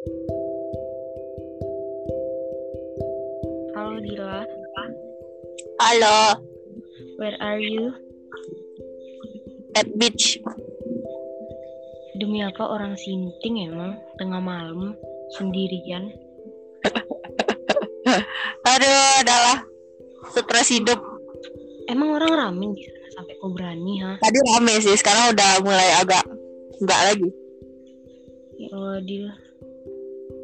Halo Dila, Halo, where are you? at beach. Demi apa orang sinting emang tengah malam sendirian? Aduh, adalah stres hidup. Emang orang rame di sana sampai kau berani ha? Tadi rame sih, sekarang udah mulai agak enggak lagi. Ya Allah Dila,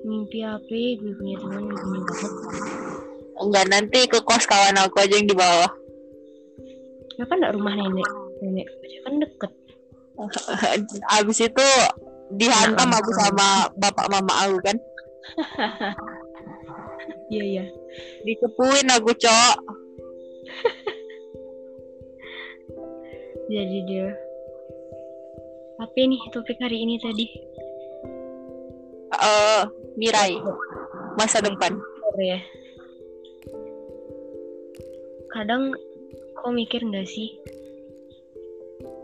mimpi apa? Gue punya teman gue punya banget. Enggak, nanti ke kos kawan aku aja yang di bawah. Ya kan enggak rumah nenek, nenek aja kan deket. Abis itu dihantam Ya aku sama bapak mama aku kan. Iya iya. Dikepuin aku, Cok. Jadi dia apa nih topik hari ini tadi? Eh, Mirai, masa depan. ya. Kadang kau mikir nggak sih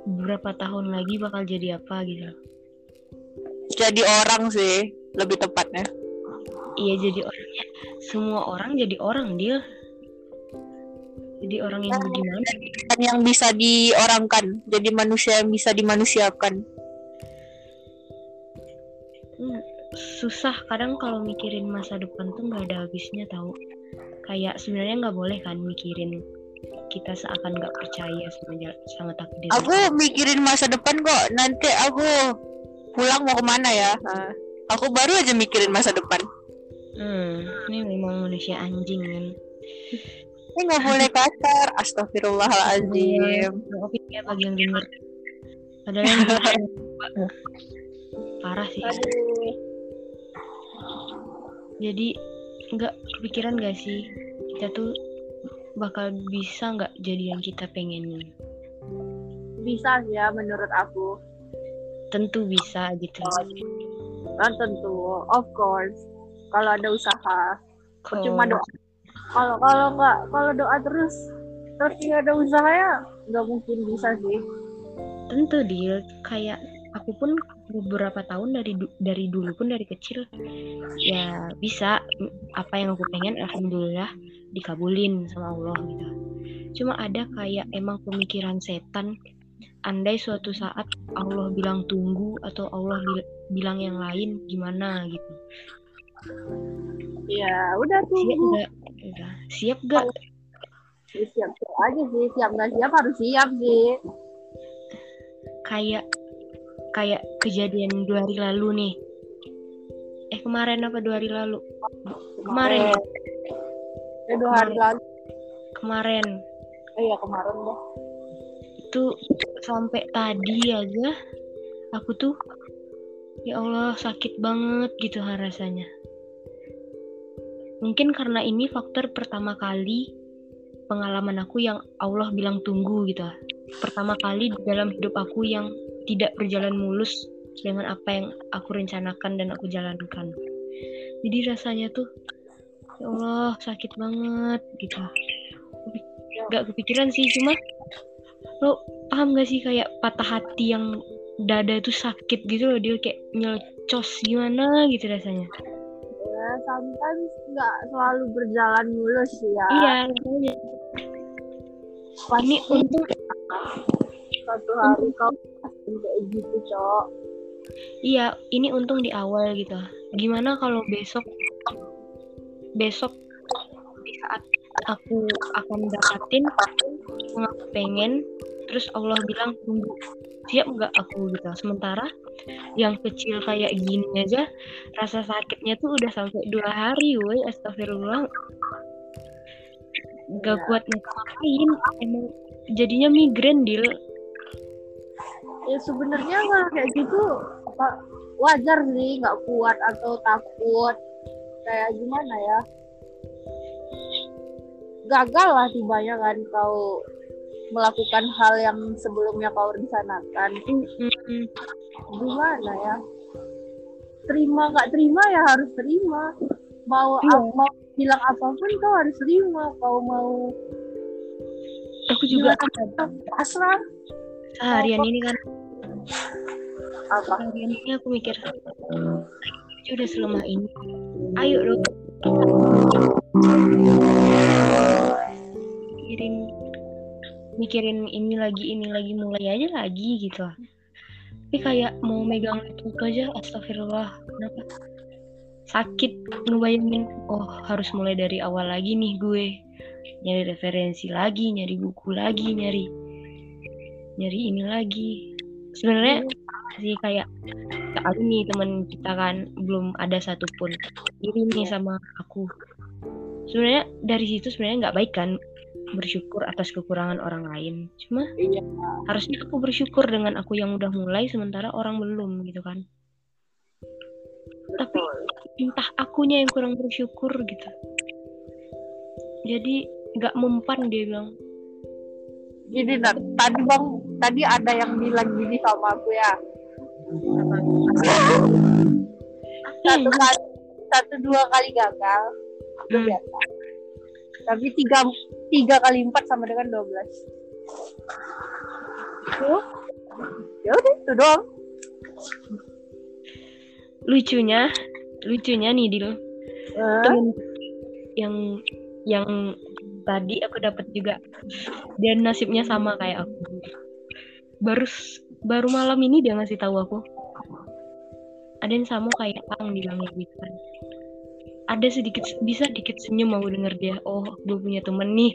beberapa tahun lagi bakal jadi apa gitu? Jadi orang sih, lebih tepatnya. Iya jadi orangnya semua orang jadi orang dia. Jadi orang yang bagaimana? Kan yang bisa diorangkan, jadi manusia yang bisa dimanusiakan. Hmm, susah kadang kalau mikirin masa depan tuh nggak ada habisnya tahu. Kayak sebenarnya nggak boleh kan mikirin kita seakan nggak percaya sama sama takdir. Aku mikirin masa depan kok. Nanti aku pulang mau ke mana ya? Nah, aku baru aja mikirin masa depan. Hmm, ini memang manusia anjing kan. Ini nggak boleh kasar. Astagfirullahaladzim. Oke ya bagi yang denger. Padahal parah sih. Jadi nggak kepikiran gak sih? Kita tuh bakal bisa nggak jadi yang kita pengenin? bisa sih ya menurut aku. Tentu bisa gitu. kan tentu. Of course. Kalau ada usaha. Percuma Kalau- doa. Kalau kalau nggak kalau doa terus terus nggak ada usaha ya nggak mungkin bisa sih. Tentu deal kayak aku pun beberapa tahun dari dari dulu pun dari kecil ya bisa apa yang aku pengen alhamdulillah dikabulin sama Allah gitu. Cuma ada kayak emang pemikiran setan andai suatu saat Allah bilang tunggu atau Allah bil- bilang yang lain gimana gitu. Ya udah siap tunggu gak udah. Siap gak Ya, siap siap aja sih siap nggak siap harus siap sih. Kayak kayak kejadian dua hari lalu nih. Eh kemarin apa dua hari lalu? Kemarin. Ya ya dua hari lalu. Kemarin. Eh ya kemarin deh. Itu sampai tadi aja aku tuh ya Allah sakit banget gitu ha rasanya. Mungkin karena ini faktor pertama kali pengalaman aku yang Allah bilang tunggu gitu. Pertama kali di dalam hidup aku yang tidak berjalan mulus dengan apa yang aku rencanakan dan aku jalankan. Jadi rasanya tuh ya Allah sakit banget gitu. Gak kepikiran sih cuma lo paham gak sih kayak patah hati yang dada itu sakit gitu loh dia kayak nyelcos gimana gitu rasanya? Ya sometimes nggak selalu berjalan mulus ya. Iya ini untung suatu hari kau pasti kayak gitu cok. Iya ini untung di awal gitu. Gimana kalau besok besok di saat aku akan dapatin yang aku pengen terus Allah bilang tunggu siap nggak aku? Gitu. Sementara yang kecil kayak gini aja rasa sakitnya tuh udah sampai dua hari woi. Astagfirullah. Gak Iya. kuat ngapain emang jadinya migrain deal ya sebenarnya kalau kayak gitu apa wajar sih nggak kuat atau takut. Kayak gimana ya? Gagal lah tibanya kan kau melakukan hal yang sebelumnya kau rencanakan. Gimana ya? Terima nggak terima ya harus terima. Mau Iya. ap- mau bilang apa pun kau harus terima. Kau mau aku juga pasrah seharian ini kan. Apa? Seharian ini aku mikir aja udah selemah ini ayo dong mikirin mikirin ini lagi ini lagi mulai aja lagi gitu tapi kayak mau megang itu aja astagfirullah kenapa? Sakit ngebayangin oh harus mulai dari awal lagi nih gue. Nyari referensi lagi nyari buku lagi nyari nyari ini lagi. Sebenarnya sih kayak kali nih temen kita kan belum ada satupun iri nih sama aku. Sebenarnya dari situ sebenarnya nggak baik kan bersyukur atas kekurangan orang lain. Cuma Iya. harusnya aku bersyukur dengan aku yang udah mulai sementara orang belum gitu kan. Tapi entah akunya yang kurang bersyukur gitu. Jadi nggak mempan dia bilang. Nat, tadi bang, tadi ada yang bilang gini sama aku ya. Satu kali, satu dua kali gagal, itu Hmm. biasa. Tapi tiga, tiga kali empat sama dengan dua belas. Ya udah itu doang. lucunya lucunya nih Dil temen yang yang tadi aku dapat juga dan nasibnya sama kayak aku baru baru malam ini dia ngasih tahu aku ada yang sama kayak Ang bilangnya gitu kan ada sedikit bisa dikit senyum aku denger dia oh gue punya temen nih.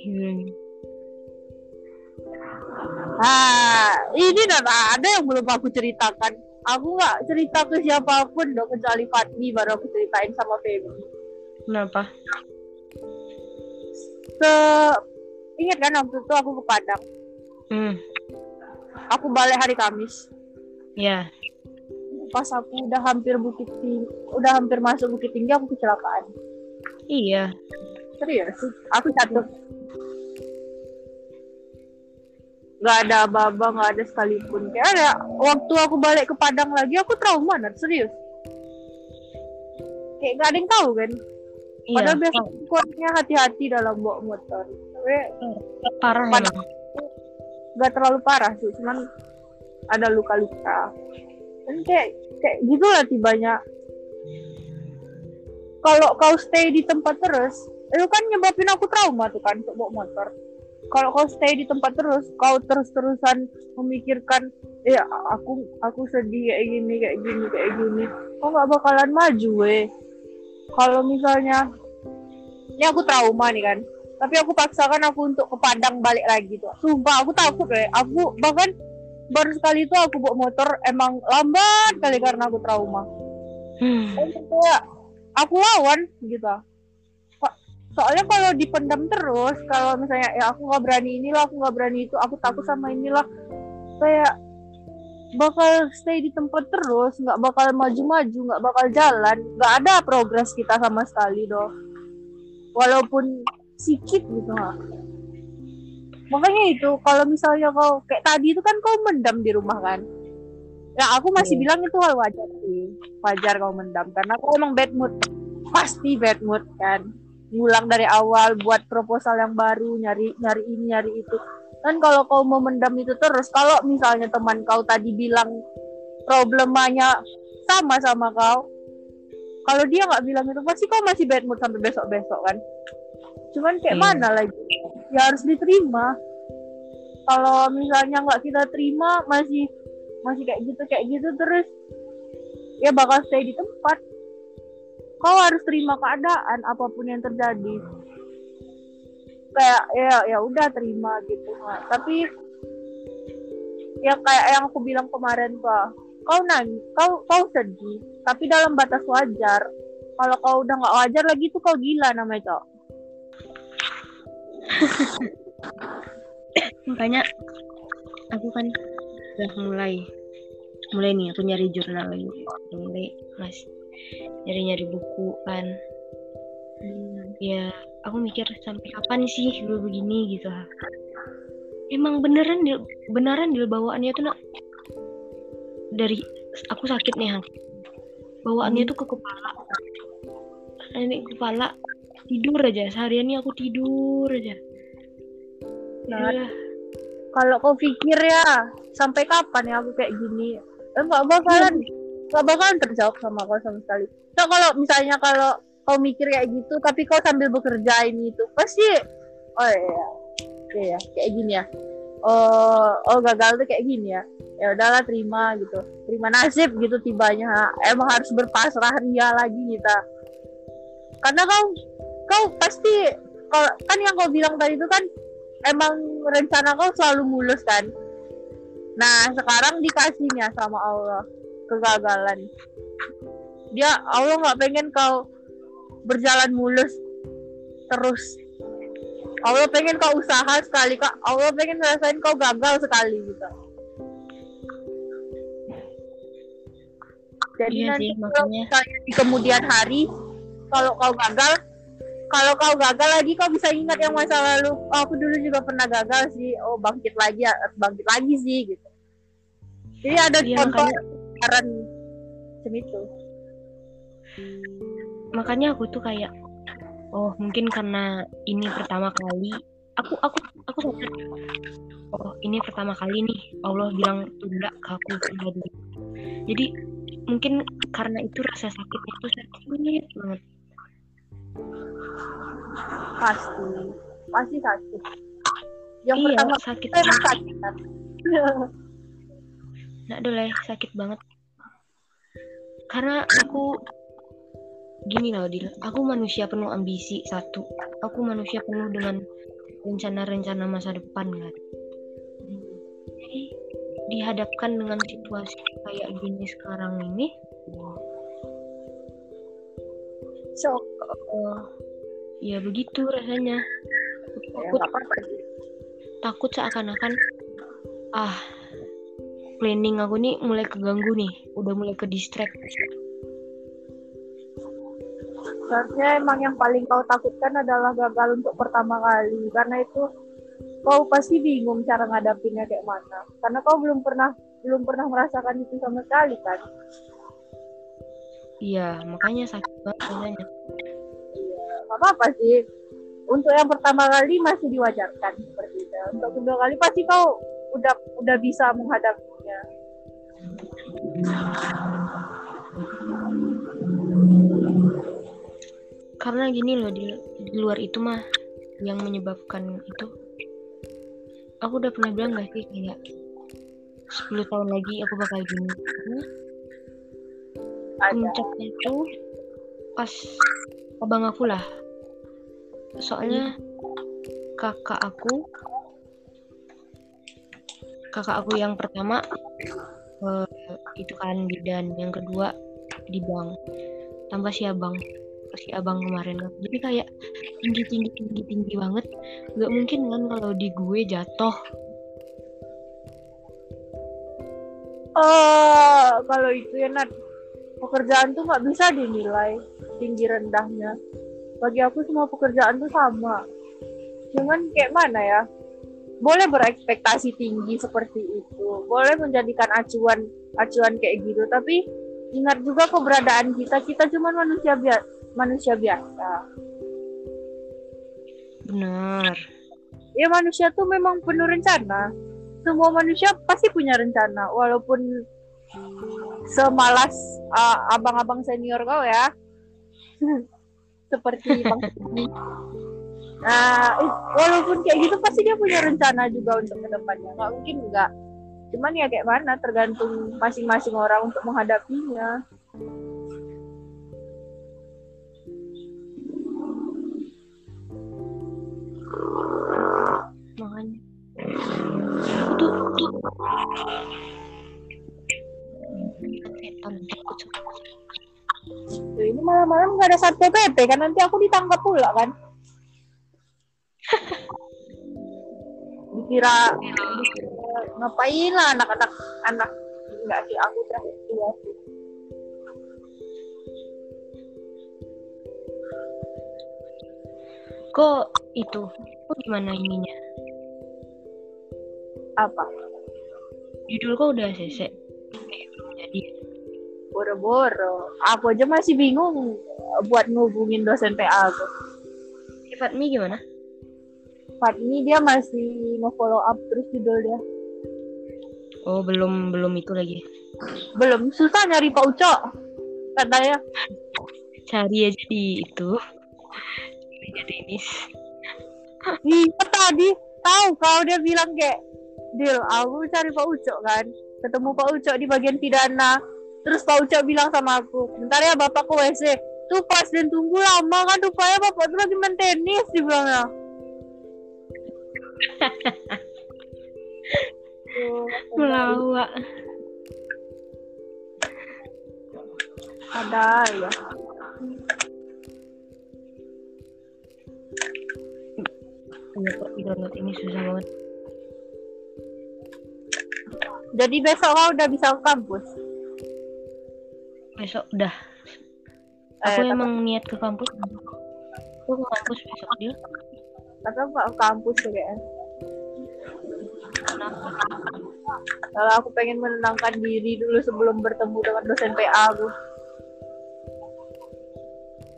Ah, ini Nana, ada yang belum aku ceritakan. Aku nggak cerita ke siapa pun dong kecuali Fatmi baru aku ceritain sama Feby. kenapa Se ingat kan waktu itu aku ke Padang. hmm Aku balik hari Kamis. ya Pas aku udah hampir bukit tinggi, udah hampir masuk bukit tinggi aku kecelakaan. iya Serius? Aku jatuh. Gak ada baba, gak ada sekalipun. Kayak ada waktu aku balik ke Padang lagi aku trauma, Nat. serius. Kayak gak ada yang tahu kan. iya Padahal biasa kuatnya hati-hati dalam bawa motor. Tapi parah Padang. emang gak terlalu parah sih, cuman ada luka-luka. Dan kayak kayak gitulah tibanya. Kalau kau stay di tempat terus, itu kan nyebabin aku trauma tuh kan untuk bawa motor. Kalau kau stay di tempat terus, kau terus-terusan memikirkan, ya aku aku sedih kayak gini, kayak gini, kayak gini. Kau nggak bakalan maju, weh. Kalau misalnya, ini aku trauma nih kan. Tapi aku paksakan aku untuk ke Padang balik lagi tuh. Sumpah aku takut weh. Aku bahkan baru sekali itu aku bawa motor emang lambat kali karena aku trauma. Hmm. Dan kayak aku lawan gitu. So- Soalnya kalau dipendam terus, kalau misalnya ya aku nggak berani inilah, aku nggak berani itu, aku takut sama inilah, kayak bakal stay di tempat terus, nggak bakal maju-maju, nggak bakal jalan, nggak ada progres kita sama sekali doh. Walaupun sedikit gitu. Makanya itu kalau misalnya kau kayak tadi itu kan kau mendam di rumah kan. Ya aku masih Iya. bilang itu hal wajar sih. Wajar kau mendam karena kau emang bad mood. Pasti bad mood kan. Ngulang dari awal buat proposal yang baru, nyari nyari ini, nyari itu. Dan kalau kau mau mendam itu terus, kalau misalnya teman kau tadi bilang problemanya sama sama kau, kalau dia nggak bilang itu pasti kau masih bad mood sampai besok-besok kan. Cuman kayak Iya. mana lagi? Ya harus diterima. Kalau misalnya nggak kita terima masih masih kayak gitu kayak gitu terus ya bakal stay di tempat. Kau harus terima keadaan apa pun yang terjadi. Kayak ya ya udah terima gitu. Nah, tapi ya kayak yang aku bilang kemarin tuh, kau nangis, kau kau sedih, tapi dalam batas wajar. Kalau kau udah nggak wajar lagi tuh kau gila namanya cok. makanya aku kan udah mulai mulai nih aku nyari jurnal lagi mulai mas nyari nyari buku kan. Ya aku mikir sampai kapan sih gue begini gitu. Emang beneran Dil, beneran Dil bawaannya tuh nak dari aku sakit nih Han. bawaannya tuh ke kepala. Ini kepala tidur aja. Seharian ini aku tidur aja. Nah, Ya, kalau kau pikir ya sampai kapan ya aku kayak gini, eh, nggak bakalan. Nggak bakalan terjawab sama kau sama sekali. so kalau misalnya kalau kau mikir kayak gitu tapi kau sambil bekerja ini itu pasti oh iya iya kayak gini ya. Oh oh gagal tuh kayak gini ya ya udahlah terima gitu. Terima nasib gitu tibanya. Emang harus berpasrah ria lagi kita karena kau kau pasti kalau kan yang kau bilang tadi itu kan emang rencana kau selalu mulus kan? Nah sekarang dikasihnya sama Allah kegagalan. Dia Allah nggak pengen kau berjalan mulus terus. Allah pengen kau usaha sekali kak. Allah pengen ngerasain kau gagal sekali gitu jadi Iya nanti sih, kalau makanya. misalnya di kemudian hari kalau kau gagal kalau kau gagal lagi kau bisa ingat yang masa lalu. Oh, aku dulu juga pernah gagal sih. Oh bangkit lagi bangkit lagi sih gitu. Jadi ada Iya, contoh saran macam itu makanya aku tuh kayak oh mungkin karena ini pertama kali aku aku aku sadar oh ini pertama kali nih Allah bilang tunda ke aku jadi mungkin karena itu rasa sakitnya tuh sakit banget. Pasti. Pasti sakit. Yang iya pertama sakit itu banget. sakit kan? Nggak boleh sakit banget. Karena aku gini loh Dil. Aku manusia penuh ambisi satu. Aku manusia penuh dengan rencana-rencana masa depan kan? Jadi dihadapkan dengan situasi kayak gini sekarang ini? So eh, ya begitu rasanya. ya takut. sih. takut seakan-akan ah planning aku nih mulai keganggu nih. Udah mulai ke distract. Seharusnya emang yang paling kau takutkan adalah gagal untuk pertama kali. Karena itu kau pasti bingung cara ngadapinnya kayak mana. Karena kau belum pernah belum pernah merasakan itu sama sekali kan? Iya makanya sakit banget rasanya. Nggak apa-apa sih. Untuk yang pertama kali masih diwajarkan seperti itu. Untuk kedua kali pasti kau udah udah bisa menghadapinya. Karena gini loh di, di luar itu mah yang menyebabkan itu aku udah pernah bilang gak sih kayak 10 tahun lagi aku bakal gini. Puncaknya itu pas abang aku lah. Soalnya kakak aku kakak aku yang pertama eh, itu kan bidan yang kedua di bank. Tambah si abang si abang kemarin jadi kayak tinggi tinggi tinggi tinggi banget nggak mungkin kan kalau di gue jatuh Eh, kalau itu ya Nat, pekerjaan tuh nggak bisa dinilai tinggi rendahnya. Bagi aku semua pekerjaan tuh sama. Cuman kayak mana ya? Boleh berekspektasi tinggi seperti itu, boleh menjadikan acuan acuan kayak gitu. Tapi ingat juga keberadaan kita, kita cuma manusia biasa, manusia biasa. benar Ya manusia tuh memang penuh rencana. Semua manusia pasti punya rencana, walaupun semalas uh, abang-abang senior kau ya. Seperti Bang. Nah, eh, walaupun kayak gitu pasti dia punya rencana juga untuk ke depannya. Nggak mungkin enggak. Cuman ya kayak mana tergantung masing-masing orang untuk menghadapinya. Makanya. Itu tuh setan Tuh, ini malam-malam nggak ada satpol pp kan? Nanti aku ditangkap pula kan. Dikira, dikira ngapain lah anak-anak anak enggak sih? Aku udah kok itu kok gimana ininya? Apa? Judul kok udah cc jadi. Boro-boro. Aku aja masih bingung buat ngubungin dosen PA aku. Fatmi gimana? Fatmi dia masih nge-follow up terus judul dia. Oh belum belum itu lagi. Belum. Susah nyari Pak Uco katanya cari aja di itu Tenis Iya tadi tahu kau dia bilang kayak Dil, aku cari Pak Ucok kan. Ketemu Pak Ucok di bagian pidana. Terus Pak Ucok bilang sama aku, bentar ya bapak ke WC. Tuh pas dan tunggu lama kan rupanya bapak tuh lagi main tenis dibilangnya. Tuh, melawak Ada ya. Kok di download ini susah banget Jadi besok kau udah bisa ke kampus. besok udah Eh, aku tapi- emang niat ke kampus aku ke kampus besok dia Tapi aku ke kampus ya kayaknya. kenapa Kalau aku pengen menenangkan diri dulu sebelum bertemu dengan dosen PA aku.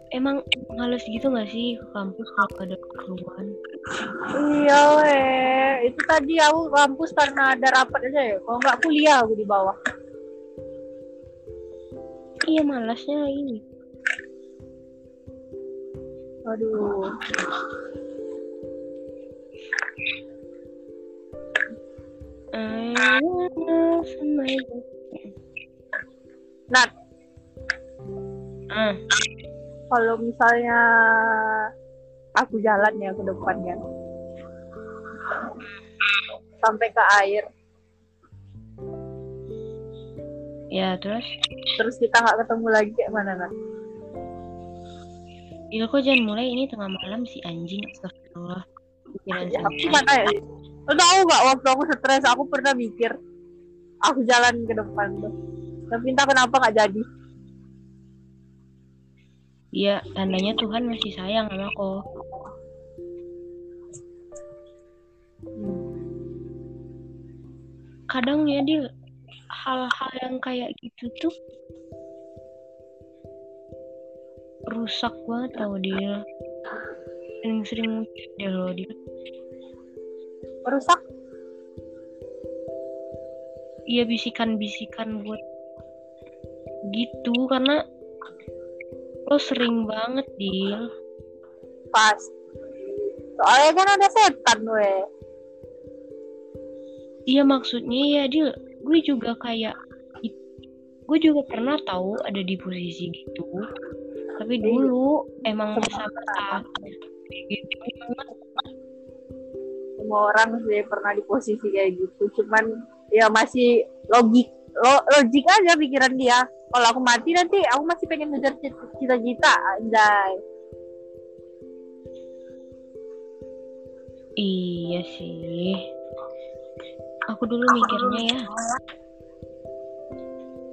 emang males gitu gak sih ke kampus kalau ada keperluan Iya weh, itu tadi aku kampus karena ada rapat aja ya. Kalau nggak kuliah aku di bawah. iya malasnya ini Aduh. I wanna find my Nat, ah kalau misalnya aku jalan ya ke depannya sampai ke air, ya terus terus kita nggak ketemu lagi kayak mana Nat? Iya kok jangan mulai ini tengah malam si anjing astagfirullah pikiran Ya, aku ya? Lo tahu nggak waktu aku stres aku pernah mikir aku jalan ke depan tuh. Tapi entah kenapa nggak jadi. Iya tandanya Tuhan masih sayang sama aku kadang ya dia hal-hal yang kayak gitu tuh rusak banget tau dia sering-sering dia loh dia Merusak? iya bisikan-bisikan buat gitu karena lo sering banget deal Pas. Soalnya kan ada setan weh. Iya maksudnya ya deal gue juga kayak gue juga pernah tahu ada di posisi gitu tapi dulu emang gitu banget Semua orang sih pernah di posisi kayak gitu. Cuman ya masih logik lo, logik aja pikiran dia. Kalau aku mati nanti aku masih pengen ngejar cita-cita anjay. Iya sih. Aku dulu mikirnya ya.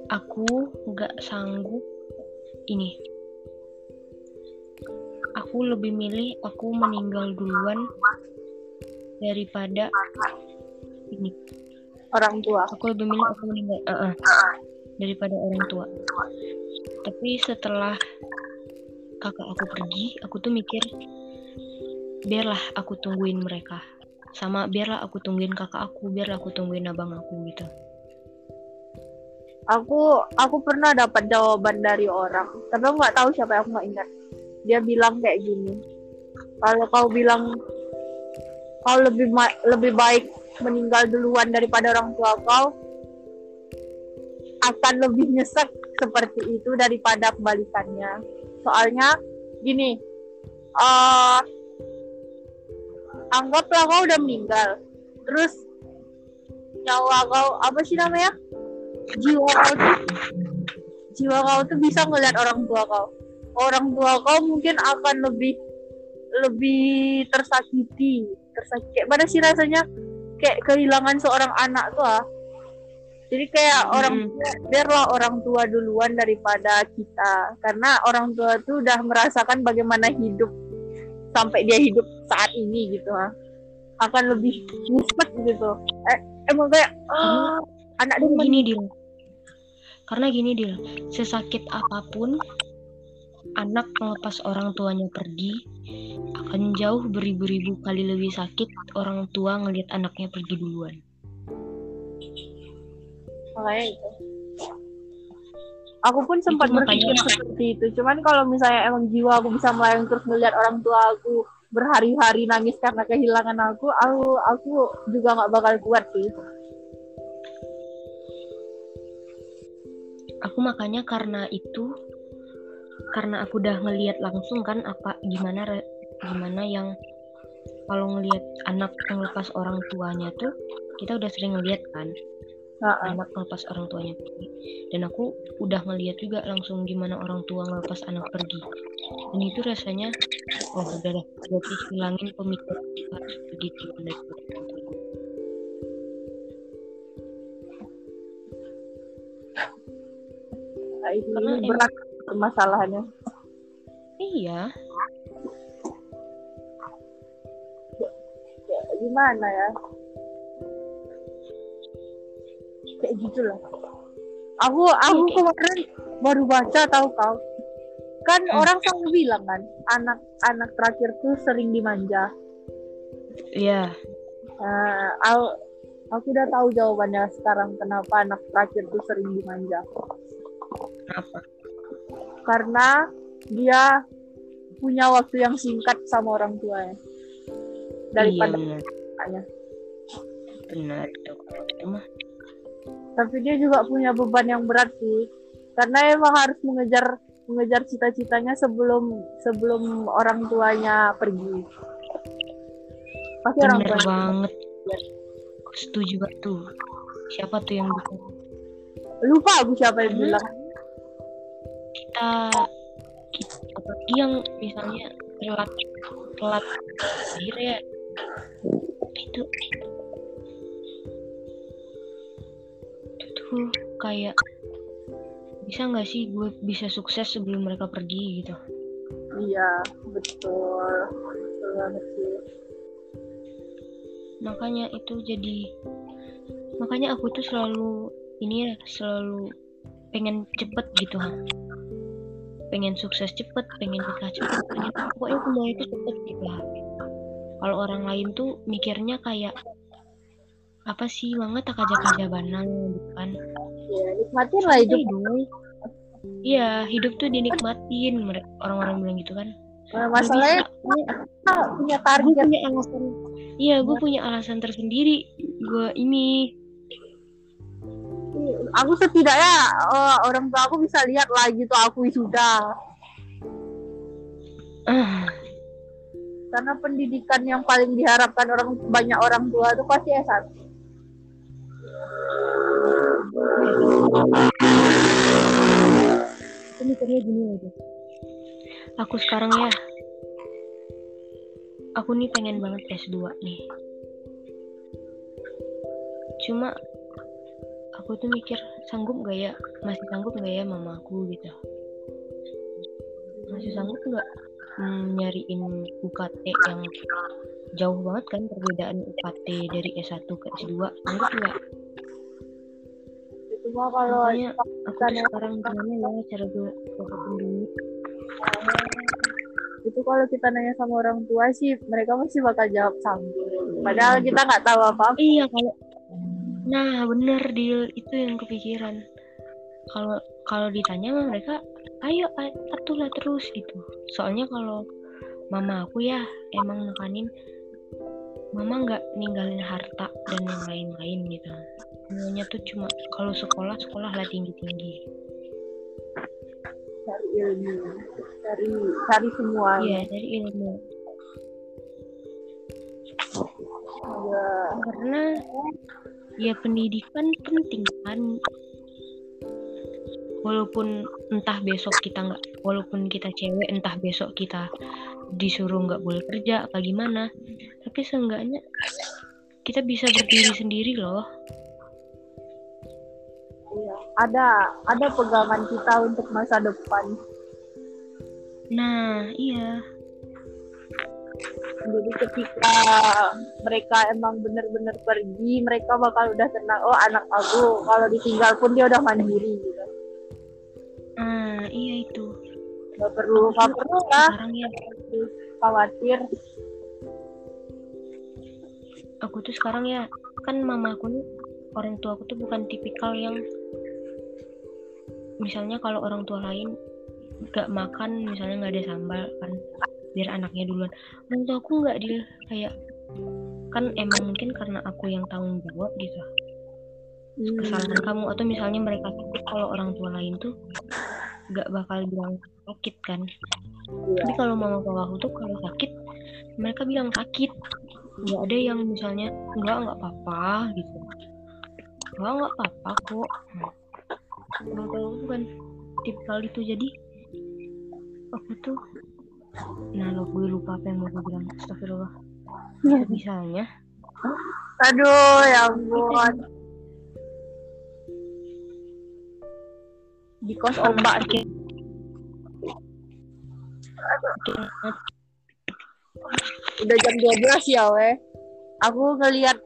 Aku nggak sanggup ini. Aku lebih milih aku meninggal duluan daripada ini. Orang tua. Aku lebih milih aku meninggal eh, eh, daripada orang tua. Tapi setelah kakak aku pergi, aku tuh mikir biarlah aku tungguin mereka. Sama biarlah aku tungguin kakak aku, biarlah aku tungguin abang aku gitu. Aku aku pernah dapat jawaban dari orang, tapi aku nggak tahu siapa yang aku nggak ingat. Dia bilang kayak gini. Kalau kau bilang kau lebih lebih baik meninggal duluan daripada orang tua kau, akan lebih nyesek seperti itu daripada kebalikannya. Soalnya gini, eh anggaplah kau udah meninggal, terus nyawa kau apa sih namanya? jiwa kau tuh jiwa kau tuh bisa ngeliat orang tua kau. Orang tua kau mungkin akan lebih lebih tersakiti tersakiti. Kayak mana sih rasanya? Kayak kehilangan seorang anak tuh ah. Jadi kayak orang tua, biarlah orang tua duluan daripada kita. Karena orang tua tuh udah merasakan bagaimana hidup sampai dia hidup saat ini gitu ah akan lebih nyesek gitu eh, emang kayak ah, anak dia Gini Dil. Karena gini Dil, sesakit apa pun anak melepas orang tuanya pergi akan jauh beribu-ribu kali lebih sakit orang tua ngelihat anaknya pergi duluan. makanya itu aku pun sempat berpikir makanya- seperti itu. Cuman kalau misalnya emang jiwa aku bisa melayang terus melihat orang tua aku berhari-hari nangis karena kehilangan aku aku aku juga nggak bakal kuat sih. Aku makanya karena itu karena aku udah ngelihat langsung kan apa gimana gimana yang kalau ngelihat anak ngelepas orang tuanya tuh kita udah sering ngelihat kan Anak ngelepas orang tuanya pergi. Dan aku udah ngelihat juga langsung gimana orang tua ngelepas anak pergi. Dan itu rasanya oh udah lah. Berarti hilangin pemikiran kita harus pergi duluan dari Karena ini berat permasalahannya. Iya. Ya, gimana ya kayak gitu lah aku aku kemarin baru baca tahu kau. Kan Hmm. orang selalu bilang kan anak anak terakhir tuh sering dimanja. Iya. Nah, aku, aku udah tahu jawabannya sekarang kenapa anak terakhir tuh sering dimanja. Apa karena dia punya waktu yang singkat sama orang tuanya. Daripada iya. bapaknya. benar. Itu mah tapi dia juga punya beban yang berat sih. Karena emang harus mengejar mengejar cita-citanya sebelum sebelum orang tuanya pergi. Pasti orang tuanya banget. Aku setuju banget tuh. Siapa tuh yang bisa lupa aku siapa yang bilang. Kita, kita yang misalnya telat telat lahir ya. Itu tuh kayak bisa nggak sih gue bisa sukses sebelum mereka pergi gitu? Iya betul. Betul banget sih. Makanya itu jadi makanya aku tuh selalu ini ya selalu pengen cepet gitu ha. pengen sukses cepet pengen nikah cepet pengen pokoknya semua itu cepet gitu kalau orang lain tuh mikirnya kayak apa sih? Manga tak aja banang gitu kan ya nikmatin lah hidup. Iya hidup tuh dinikmatin orang-orang bilang gitu kan. Nah, masalahnya bisa. Gue- kita punya gue target punya alasan. Iya gue punya alasan tersendiri. Gue ini. Aku setidaknya eh, orang tua aku bisa lihat lah gitu aku sudah ah. Karena pendidikan yang paling diharapkan orang banyak orang tua itu pasti S1 aku mikirnya gini aja. Aku sekarang ya aku nih pengen banget S2 nih. Cuma aku tuh mikir sanggup gak ya? Masih sanggup gak ya mama aku gitu? Masih sanggup nggak mm, nyariin UKT yang jauh banget kan perbedaan UKT dari S1 ke S2 sanggup nggak itu mah kalau makanya aku tuh sekarang gimana ya cara gue itu kalau kita nanya sama orang tua sih mereka masih bakal jawab sanggup padahal kita nggak tahu apa apa Iya kalau nah bener deal itu yang kepikiran. Kalau kalau ditanya mereka ayo atulah terus gitu. Soalnya kalau mama aku ya emang nekanin mama nggak ninggalin harta dan yang lain-lain gitu. Semuanya tuh cuma kalau sekolah sekolah lah tinggi tinggi. cari ilmu cari cari semua Iya dari ilmu. Ya, Karena ya pendidikan penting kan. Walaupun entah besok kita nggak, walaupun kita cewek, entah besok kita disuruh nggak boleh kerja apa gimana, tapi seenggaknya kita bisa berdiri sendiri loh. Ada ada pegangan kita untuk masa depan. Nah, iya, jadi ketika mereka emang bener-bener pergi mereka bakal udah tenang oh anak aku kalau ditinggal pun dia udah mandiri gitu. Nah iya itu. nggak perlu nggak perlu lah Sekarang ya, khawatir. Aku tuh sekarang ya kan mama aku nih orang tua aku tuh bukan tipikal yang misalnya kalau orang tua lain nggak makan misalnya nggak ada sambal kan biar anaknya duluan. Orang tua aku nggak dia kayak kan emang mungkin karena aku yang tanggung jawab gitu. Kesalahan kamu atau misalnya mereka sakit kalau orang tua lain tuh nggak bakal bilang sakit kan. Iya. tapi kalau mama papa aku tuh kalau sakit mereka bilang sakit. Nggak ada yang misalnya enggak nggak apa-apa gitu. Enggak nggak apa-apa kok Nah, orang tua aku bukan tipikal itu jadi aku tuh nah lo gue lupa apa yang mau gue bilang astagfirullah misalnya Aduh, ya ampun. Di kos ombak sakit udah jam 12 ya weh. Aku ngelihat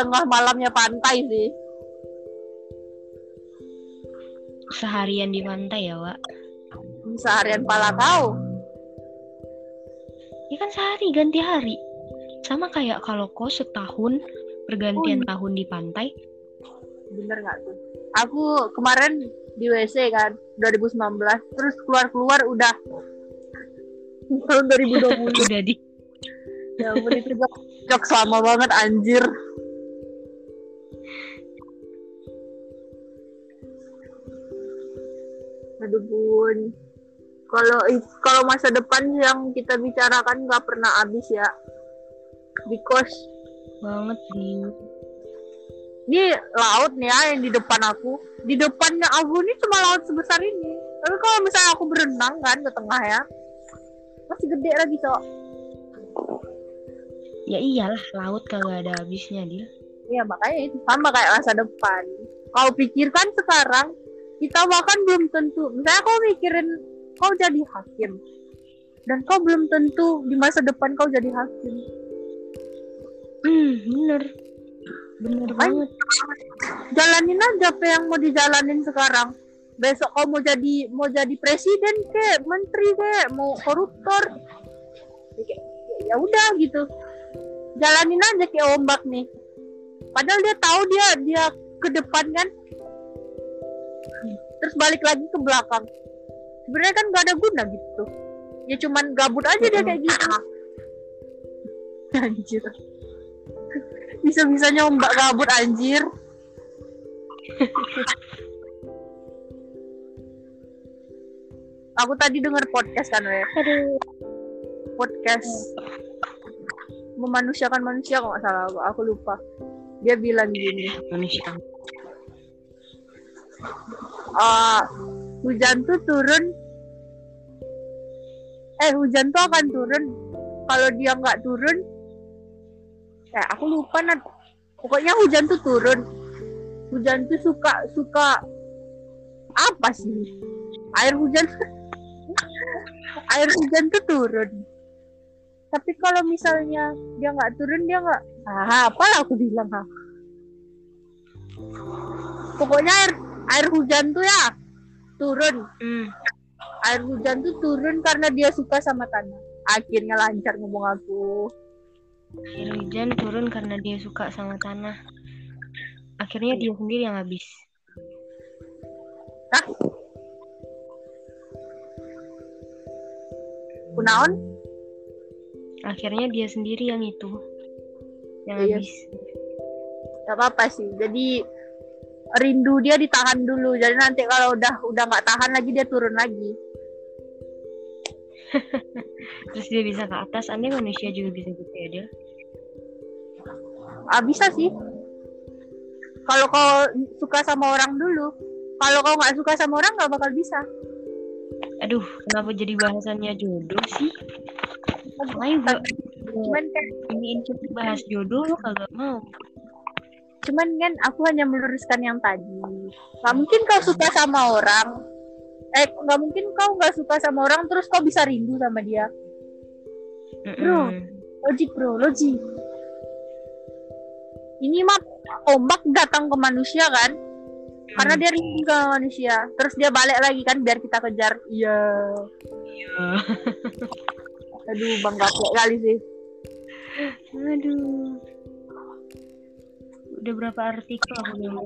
tengah malamnya pantai sih. Seharian di pantai ya Wak? Seharian pala kau. ya kan sehari ganti hari. Sama kayak kalau kau setahun pergantian tahun di pantai. Bener nggak tuh? Aku kemarin di WC kan 2019 terus keluar-keluar udah. Tahun 2020 udah di ya ampun itu jok, jok sama banget anjir aduh bun kalau kalau masa depan yang kita bicarakan nggak pernah habis ya. Because banget di ini laut nih ya yang di depan aku. Di depannya aku ini cuma laut sebesar ini. Tapi kalau misalnya aku berenang kan ke tengah ya masih gede lagi cok. Ya iyalah laut kagak ada habisnya dia Iya makanya itu sama kayak masa depan. Kau pikirkan sekarang kita bahkan belum tentu. Misalnya kau mikirin kau jadi hakim dan kau belum tentu di masa depan kau jadi hakim. hmm bener bener Ay. banget Jalanin aja apa yang mau dijalanin sekarang. Besok kau mau jadi mau jadi presiden ke, menteri ke, mau koruptor. Ya Ya udah gitu. Jalanin aja kayak ombak nih. Padahal dia tahu dia dia ke depan kan. Terus balik lagi ke belakang. Sebenarnya kan gak ada guna gitu. Ya cuman gabut aja dia kayak gitu. Anjir. Bisa-bisanya ombak gabut anjir. Aku tadi denger podcast kan, aduh Podcast memanusiakan manusia kalau nggak salah aku, aku lupa. Dia bilang gini, manusia ah hujan tuh turun. Eh hujan tuh akan turun. Kalau dia nggak turun eh aku lupa nat. Pokoknya hujan tuh turun. Hujan tuh suka suka apa sih? Air hujan air hujan tuh turun. Tapi kalau misalnya dia nggak turun dia nggak ah apalah aku bilang ah. Pokoknya air air hujan tuh ya turun. Hmm. air hujan tuh turun karena dia suka sama tanah. Akhirnya lancar ngomong aku. Air hujan turun karena dia suka sama tanah. Akhirnya dia sendiri yang habis. Hah? kunaon? Akhirnya dia sendiri yang itu yang Iya. habis. Gak apa-apa sih. Jadi rindu dia ditahan dulu. Jadi nanti kalau udah udah nggak tahan lagi dia turun lagi. Terus dia bisa ke atas. Aneh manusia juga bisa gitu ya dia ah bisa sih. Kalau kau suka sama orang dulu kalau kau nggak suka sama orang nggak bakal bisa. Aduh kenapa jadi bahasannya jodoh sih? Makanya gua cuman kan ini bahas jodoh lo kagak mau cuman kan aku hanya meluruskan yang tadi. Nggak mungkin kau suka sama orang. Eh nggak mungkin kau nggak suka sama orang terus kau bisa rindu sama dia. Bro. Logik bro logik. Ini mah ombak datang ke manusia kan? Karena dia rindu sama manusia. Terus dia balik lagi kan biar kita kejar. Iya. Ah, aduh bangga kali sih. Aduh udah berapa artikel aku belum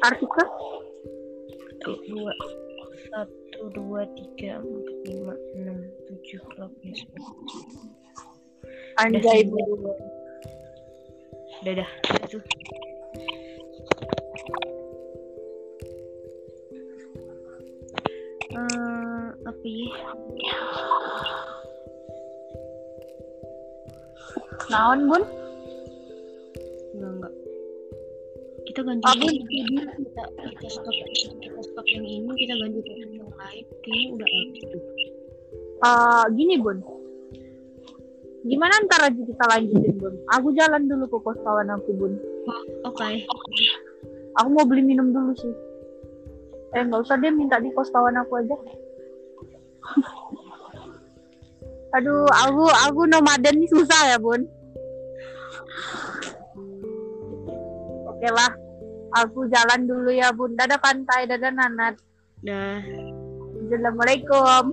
artikel? Dua satu dua tiga empat lima enam tujuh delapan sepuluh anjay. bu. Udah dah naon bun? Enggak enggak. Kita ganti Aku- kita kita stop kita stop yang ini kita ganti topik yang lain. Kayaknya udah habis tuh. Ah, gini bun. Gimana ntar aja kita lanjutin bun? Aku jalan dulu ke kos kawan aku bun. Oke. Aku mau beli minum dulu sih. Eh nggak usah deh minta di kos kawan aku aja. Aduh aku aku nomaden nih susah ya bun oke lah aku jalan dulu ya bun dadah pantai dadah nanat. Dah. Assalamualaikum